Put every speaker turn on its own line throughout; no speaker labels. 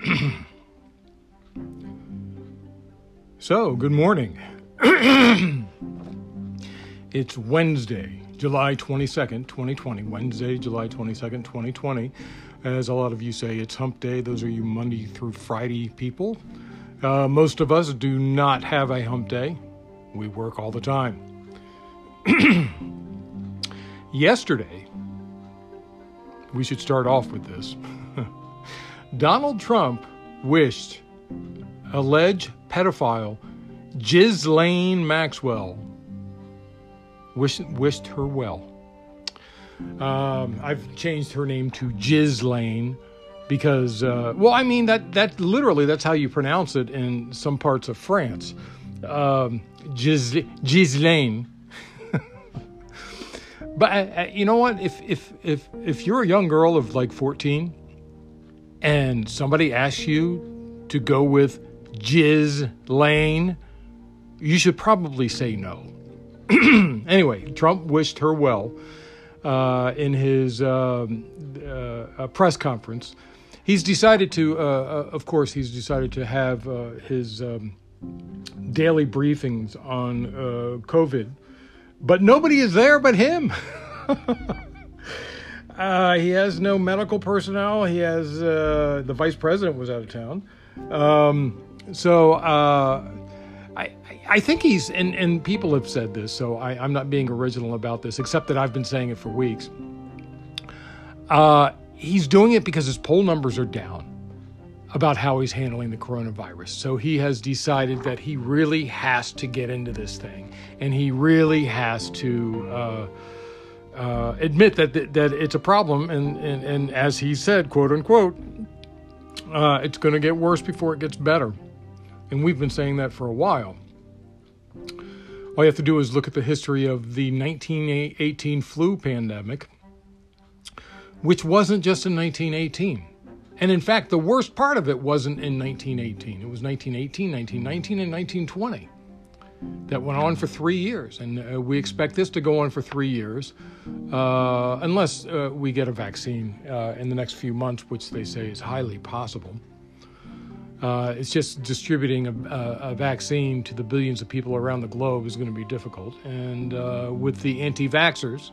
so, good morning. it's Wednesday, July 22nd, 2020. Wednesday, July 22nd, 2020. As a lot of you say, it's hump day. Those are you Monday through Friday people. Uh, most of us do not have a hump day, we work all the time. Yesterday, we should start off with this. Donald Trump wished alleged pedophile Ghislaine Maxwell wished, wished her well. Um, I've changed her name to Ghislaine because, uh, well, I mean that that literally that's how you pronounce it in some parts of France. Um, Ghislaine. but uh, you know what? If if if if you're a young girl of like 14 and somebody asks you to go with Jizz Lane, you should probably say no. anyway, Trump wished her well uh, in his um, uh, press conference. He's decided to, uh, uh, of course, he's decided to have uh, his um, daily briefings on uh, COVID, but nobody is there but him. Uh, he has no medical personnel. He has uh, the vice president was out of town. Um, so uh, I, I think he's and, and people have said this. So I, am not being original about this, except that I've been saying it for weeks. Uh, he's doing it because his poll numbers are down about how he's handling the coronavirus. So he has decided that he really has to get into this thing, and he really has to uh, admit that, that, that it's a problem, and, and and as he said, quote unquote, uh, it's going to get worse before it gets better, and we've been saying that for a while. All you have to do is look at the history of the 1918 flu pandemic, which wasn't just in 1918. And in fact, the worst part of it wasn't in 1918. It was 1918, 1919, and 1920 that went on for three years. And uh, we expect this to go on for three years, uh, unless uh, we get a vaccine uh, in the next few months, which they say is highly possible. Uh, it's just distributing a, a, vaccine to the billions of people around the globe is going to be difficult. And uh, with the anti vaxxers,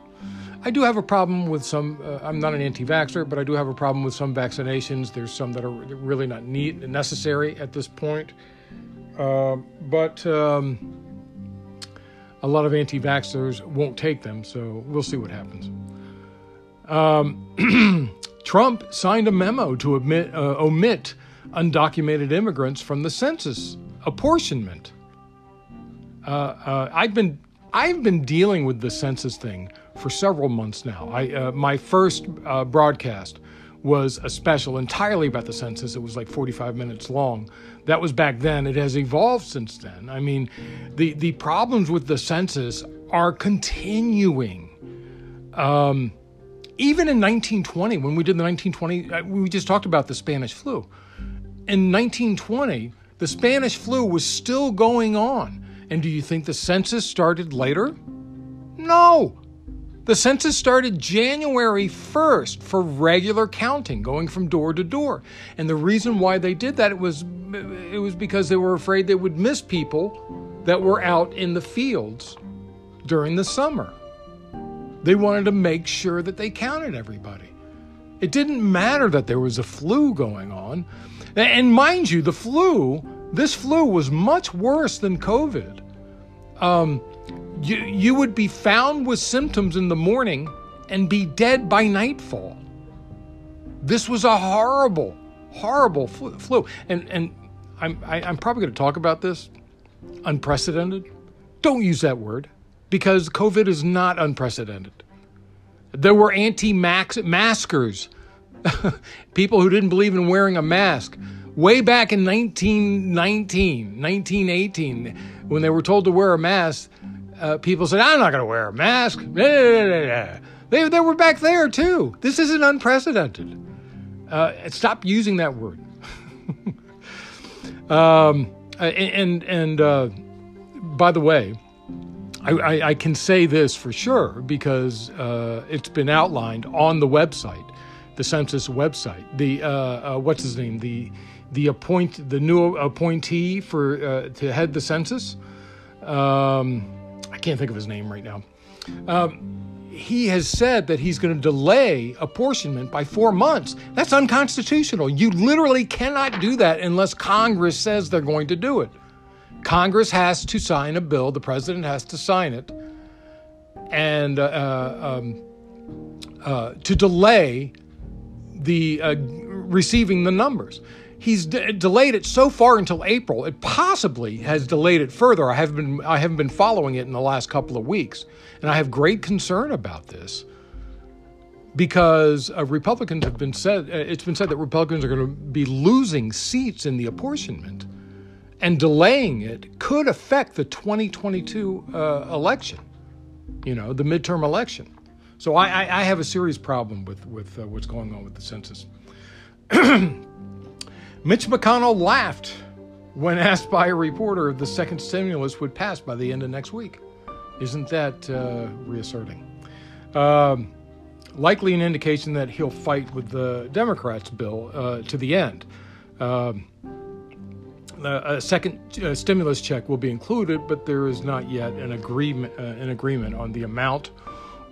I do have a problem with some. I'm not an anti vaxxer, but I do have a problem with some vaccinations. There's some that are really not need, necessary at this point. Uh, but um, a lot of anti vaxxers won't take them, so we'll see what happens. Um, Trump signed a memo to admit, uh, omit undocumented immigrants from the census apportionment. Uh, uh, I've been I've been dealing with the census thing for several months now. I uh, my first uh, broadcast was a special entirely about the census. It was like 45 minutes long. That was back then. It has evolved since then. I mean, the, the problems with the census are continuing. Um, even in 1920, when we did the 1920, uh, we just talked about the Spanish flu. In 1920, the Spanish flu was still going on. And do you think the census started later? No. The census started January 1st for regular counting, going from door to door. And the reason why they did that it was it was because they were afraid they would miss people that were out in the fields during the summer. They wanted to make sure that they counted everybody. It didn't matter that there was a flu going on. And mind you, the flu, this flu was much worse than COVID. Um, you, you would be found with symptoms in the morning and be dead by nightfall. This was a horrible, horrible flu. And, and I'm, I, am i am probably going to talk about this unprecedented. Don't use that word because COVID is not unprecedented. There were anti maskers, people who didn't believe in wearing a mask. Way back in 1919, 1918, when they were told to wear a mask, uh, people said, I'm not going to wear a mask. They, they were back there too. This isn't unprecedented. Uh, stop using that word. um, and and uh, by the way, I, I, I, can say this for sure because uh, it's been outlined on the website, the census website. The uh, uh, what's his name? The the appoint the new appointee for uh, to head the census. Um, can't think of his name right now. Um, he has said that he's going to delay apportionment by four months. That's unconstitutional. You literally cannot do that unless Congress says they're going to do it. Congress has to sign a bill, the president has to sign it, and uh, uh um, uh, to delay the uh, receiving the numbers. He's de- delayed it so far until April. It possibly has delayed it further. I haven't been I haven't been following it in the last couple of weeks, and I have great concern about this because uh, Republicans have been said uh, it's been said that Republicans are going to be losing seats in the apportionment, and delaying it could affect the 2022 uh, election. You know, the midterm election. So I, I, I have a serious problem with with uh, what's going on with the census. Mitch McConnell laughed when asked by a reporter if the second stimulus would pass by the end of next week. Isn't that uh, reasserting? Um, likely an indication that he'll fight with the Democrats' bill uh, to the end. Um, a second uh, stimulus check will be included, but there is not yet an agreement uh, an agreement on the amount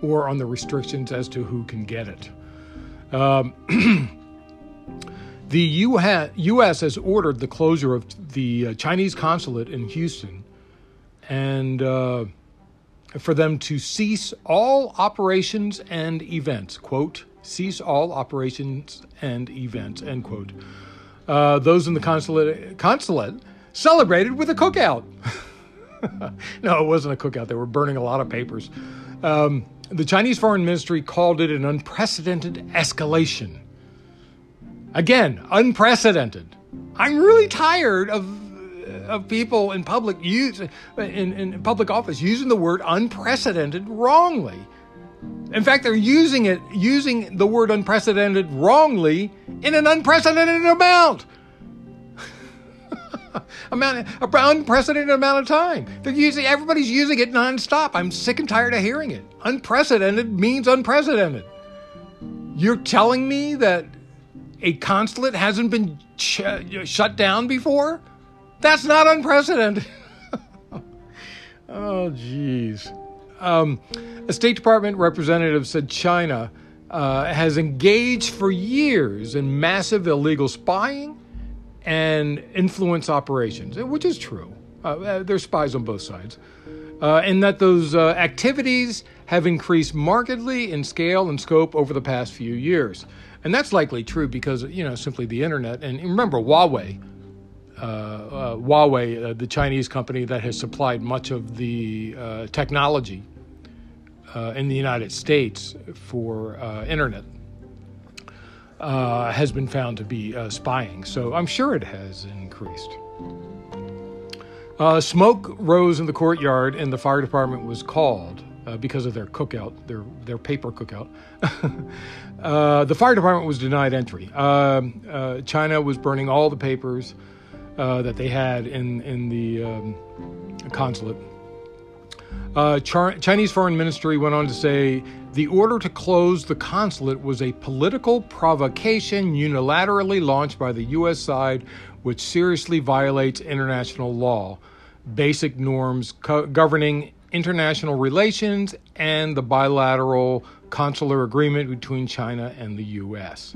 or on the restrictions as to who can get it. Um, The U.S. has ordered the closure of the uh, Chinese consulate in Houston and uh, for them to cease all operations and events, quote, cease all operations and events, end quote. Uh, those in the consulate, consulate celebrated with a cookout. no, it wasn't a cookout. They were burning a lot of papers. Um, the Chinese Foreign Ministry called it an unprecedented escalation Again, unprecedented. I'm really tired of of people in public use in, in public office using the word unprecedented wrongly. In fact, they're using it using the word unprecedented wrongly in an unprecedented amount. amount of, unprecedented amount of time. They're using everybody's using it nonstop. I'm sick and tired of hearing it. Unprecedented means unprecedented. You're telling me that a consulate hasn't been shut down before? That's not unprecedented. oh, jeez. Um, a State Department representative said China uh, has engaged for years in massive illegal spying and influence operations, which is true. Uh, uh there's spies on both sides. Uh, and that those uh, activities have increased markedly in scale and scope over the past few years. And that's likely true because, you know, simply the internet. And remember, Huawei, uh, uh, Huawei, uh, the Chinese company that has supplied much of the uh, technology uh, in the United States for uh, internet, has been found to be spying. So I'm sure it has increased. smoke rose in the courtyard, and the fire department was called uh, because of their cookout, their their paper cookout. uh, the fire department was denied entry. Um, uh, China was burning all the papers uh, that they had in in the um, consulate. Uh, Char- Chinese Foreign Ministry went on to say the order to close the consulate was a political provocation unilaterally launched by the U.S. side, which seriously violates international law, basic norms co- governing international relations and the bilateral consular agreement between China and the U.S.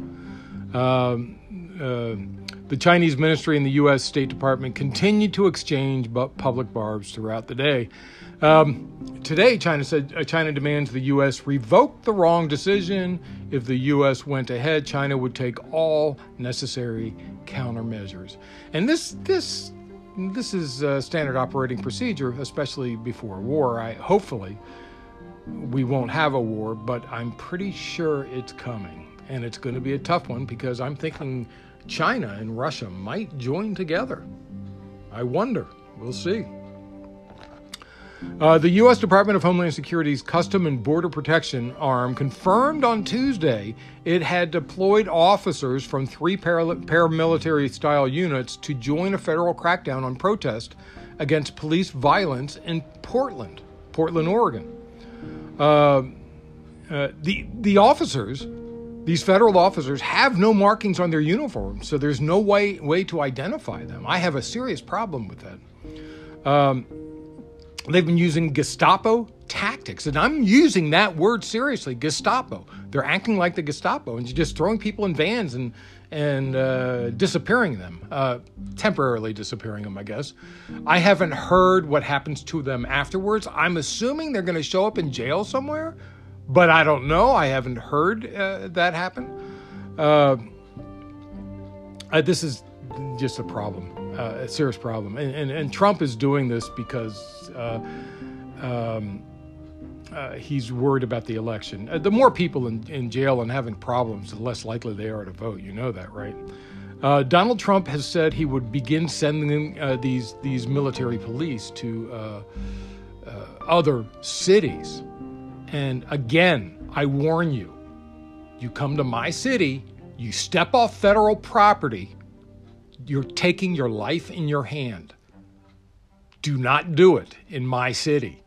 Um, uh, the Chinese ministry and the U.S. State Department continued to exchange public barbs throughout the day. Um, today, China said uh, China demands the U.S. revoke the wrong decision. If the U.S. went ahead, China would take all necessary countermeasures. And this this this is a standard operating procedure, especially before a war. I hopefully we won't have a war, but I'm pretty sure it's coming, and it's going to be a tough one because I'm thinking China and Russia might join together. I wonder. We'll see. Uh, the U.S. Department of Homeland Security's Custom and Border Protection arm confirmed on Tuesday it had deployed officers from three paramilitary style units to join a federal crackdown on protest against police violence in Portland, Portland, Oregon. Uh, uh, the, the officers, These federal officers have no markings on their uniforms, so there's no way, way to identify them. I have a serious problem with that. Um, they've been using Gestapo tactics, and I'm using that word seriously Gestapo. They're acting like the Gestapo and just throwing people in vans and and uh, disappearing them, uh, temporarily disappearing them, I guess. I haven't heard what happens to them afterwards. I'm assuming they're going to show up in jail somewhere, but I don't know. I haven't heard uh, that happen. Uh, uh, this is just a problem, uh, a serious problem. And, and, and, Trump is doing this because. Um, uh, he's worried about the election. Uh, the more people in, in jail and having problems, the less likely they are to vote. You know that, right? Uh, Donald Trump has said he would begin sending uh, these these military police to uh, uh, other cities. And again, I warn you: you come to my city, you step off federal property, you're taking your life in your hand. Do not do it in my city.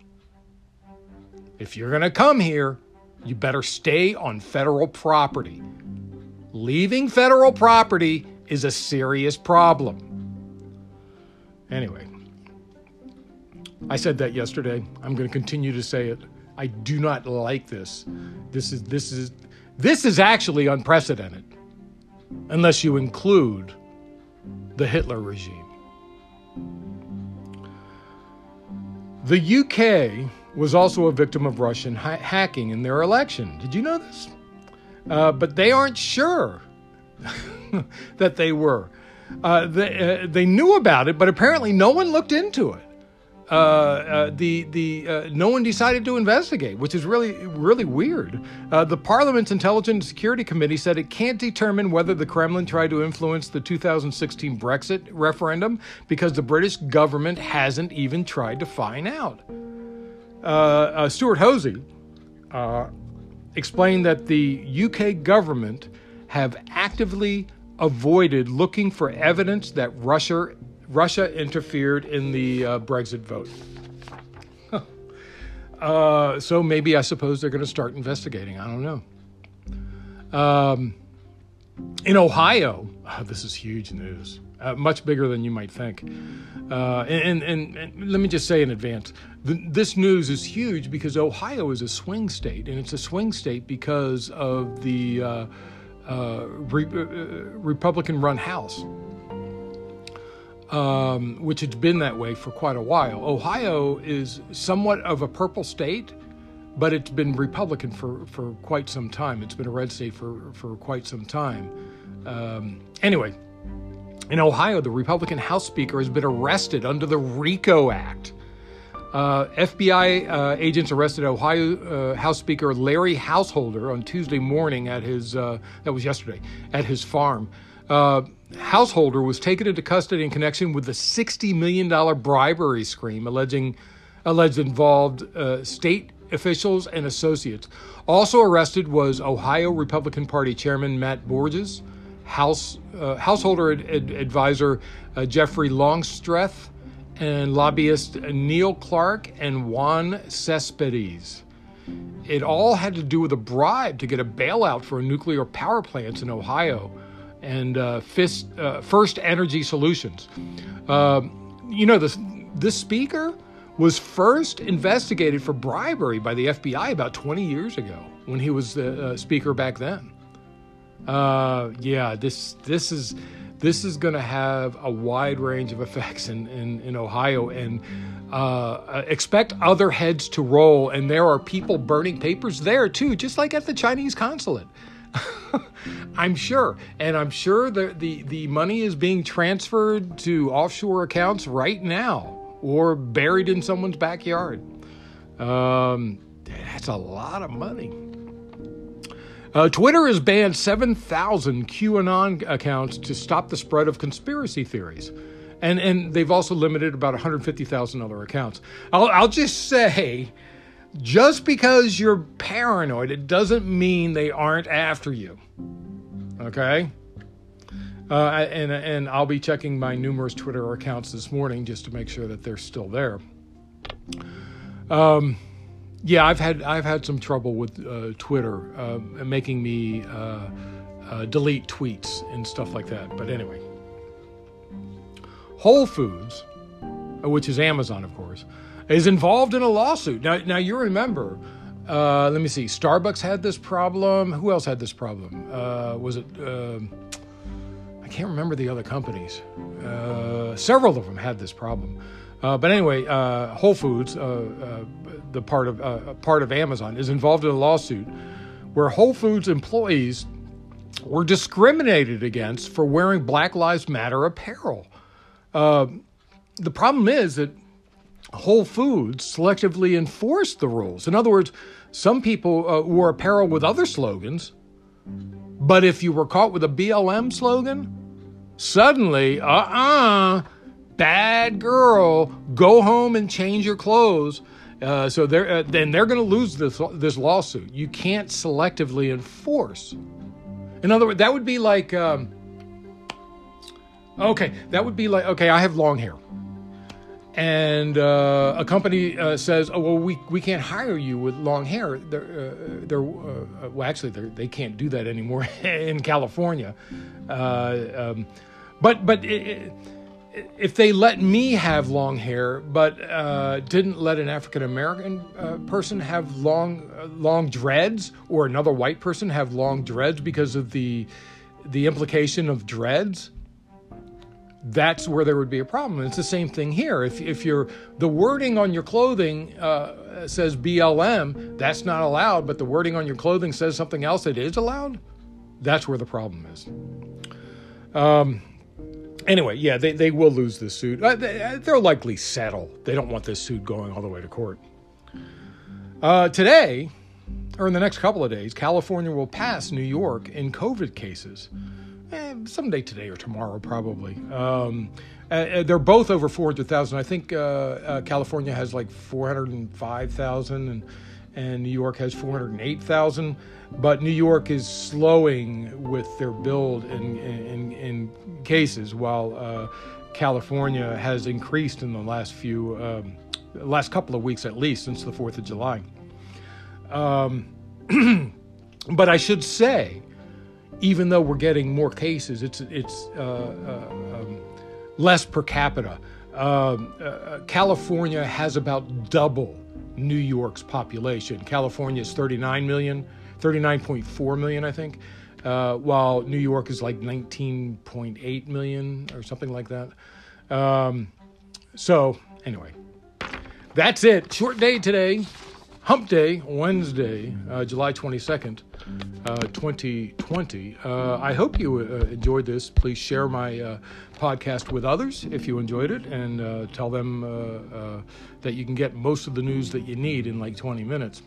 If you're going to come here, you better stay on federal property. Leaving federal property is a serious problem. Anyway, I said that yesterday. I'm going to continue to say it. I do not like this. This is this is this is actually unprecedented unless you include the Hitler regime. The UK was also a victim of Russian ha- hacking in their election. Did you know this? Uh, but they aren't sure that they were. Uh, they, uh, they knew about it, but apparently no one looked into it. Uh, uh, the the uh, no one decided to investigate, which is really really weird. the Parliament's Intelligence and Security Committee said it can't determine whether the Kremlin tried to influence the 2016 Brexit referendum because the British government hasn't even tried to find out uh, uh, Stewart Hosie uh, explained that the UK government have actively avoided looking for evidence that Russia Russia interfered in the uh, Brexit vote. Uh, so maybe I suppose they're going to start investigating. I don't know. Um, in Ohio, oh, this is huge news, uh, much bigger than you might think. Uh, and, and, and, let me just say in advance the, this news is huge because Ohio is a swing state, and it's a swing state because of the uh, uh, re- Republican run House. Um, which has been that way for quite a while. Ohio is somewhat of a purple state, but it's been Republican for, for quite some time. It's been a red state for, for quite some time. Um, anyway, in Ohio, the Republican House Speaker has been arrested under the RICO Act. Uh, FBI uh, agents arrested Ohio uh, House Speaker Larry Householder on Tuesday morning at his, uh, that was yesterday, at his farm. Uh, Householder was taken into custody in connection with the $60 million bribery scheme alleging, alleged involved uh, state officials and associates. Also arrested was Ohio Republican Party Chairman Matt Borges, House Householder ad- ad- advisor Jeffrey Longstreth, and lobbyist Neil Clark and Juan Cespedes. It all had to do with a bribe to get a bailout for nuclear power plants in Ohio and uh, Fist, uh, First Energy Solutions. Uh, you know, this, this speaker was first investigated for bribery by the FBI about 20 years ago when he was the uh, speaker back then. Uh, yeah, this this is this is going to have a wide range of effects in, in, in Ohio and uh, expect other heads to roll. And there are people burning papers there too, just like at the Chinese consulate. I'm sure. And I'm sure the, the, the money is being transferred to offshore accounts right now or buried in someone's backyard. Um, that's a lot of money. Uh, Twitter has banned 7,000 QAnon accounts to stop the spread of conspiracy theories. And, and they've also limited about 150,000 other accounts. I'll, I'll just say, just because you're paranoid, it doesn't mean they aren't after you. Okay? Uh, and, and I'll be checking my numerous Twitter accounts this morning just to make sure that they're still there. Um, yeah, I've had I've had some trouble with uh, Twitter uh, making me uh, uh, delete tweets and stuff like that. But anyway, Whole Foods, uh, which is Amazon, of course, is involved in a lawsuit. Now, now you remember. Uh, let me see. Starbucks had this problem. Who else had this problem? was it? I can't remember the other companies. several of them had this problem. Uh, but anyway, uh, Whole Foods, uh, uh the part of uh, part of Amazon, is involved in a lawsuit where Whole Foods employees were discriminated against for wearing Black Lives Matter apparel. Uh, the problem is that Whole Foods selectively enforced the rules. In other words, some people wore apparel with other slogans, but if you were caught with a BLM slogan, suddenly, uh uh-uh, uh bad girl, go home and change your clothes. Uh, so they're uh, then they're going to lose this this lawsuit. You can't selectively enforce. In other words, that would be like, um, okay, that would be like, okay, I have long hair, and uh, a company uh, says, oh well, we we can't hire you with long hair. They're uh, they're uh, well, actually they're, they can not do that anymore in California, um, but but. It, if they let me have long hair, but uh, didn't let an African American uh, person have long uh, long dreads, or another white person have long dreads because of the the implication of dreads, that's where there would be a problem. And it's the same thing here. If if you're the wording on your clothing uh, says BLM, that's not allowed, but the wording on your clothing says something else that is allowed. That's where the problem is. Um, anyway, yeah, they, they will lose this suit. Uh, uh, they'll likely settle. They don't want this suit going all the way to court. Uh, today, or in the next couple of days, California will pass New York in COVID cases. Eh, someday today or tomorrow, probably. Um, uh, uh they're both over 400,000. I think uh, California has like 405,000 and, and New York has 408,000 but New York is slowing with their build in, in, in cases, while uh, California has increased in the last few, um, last couple of weeks at least, since the 4th of July. Um, but I should say, even though we're getting more cases, it's, it's uh, uh, um, less per capita. Um, uh, California has about double New York's population. California is 39 million. 39.4 million, I think, uh, while New York is like 19.8 million or something like that. Um, so, anyway, that's it. Short day today. Hump Day, Wednesday, uh, July 22nd, uh, 2020. Uh, I hope you uh, enjoyed this. Please share my uh, podcast with others if you enjoyed it and uh, tell them that you can get most of the news that you need in like 20 minutes.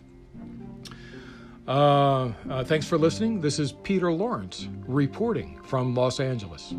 Uh, uh, thanks for listening. This is Peter Lawrence reporting from Los Angeles.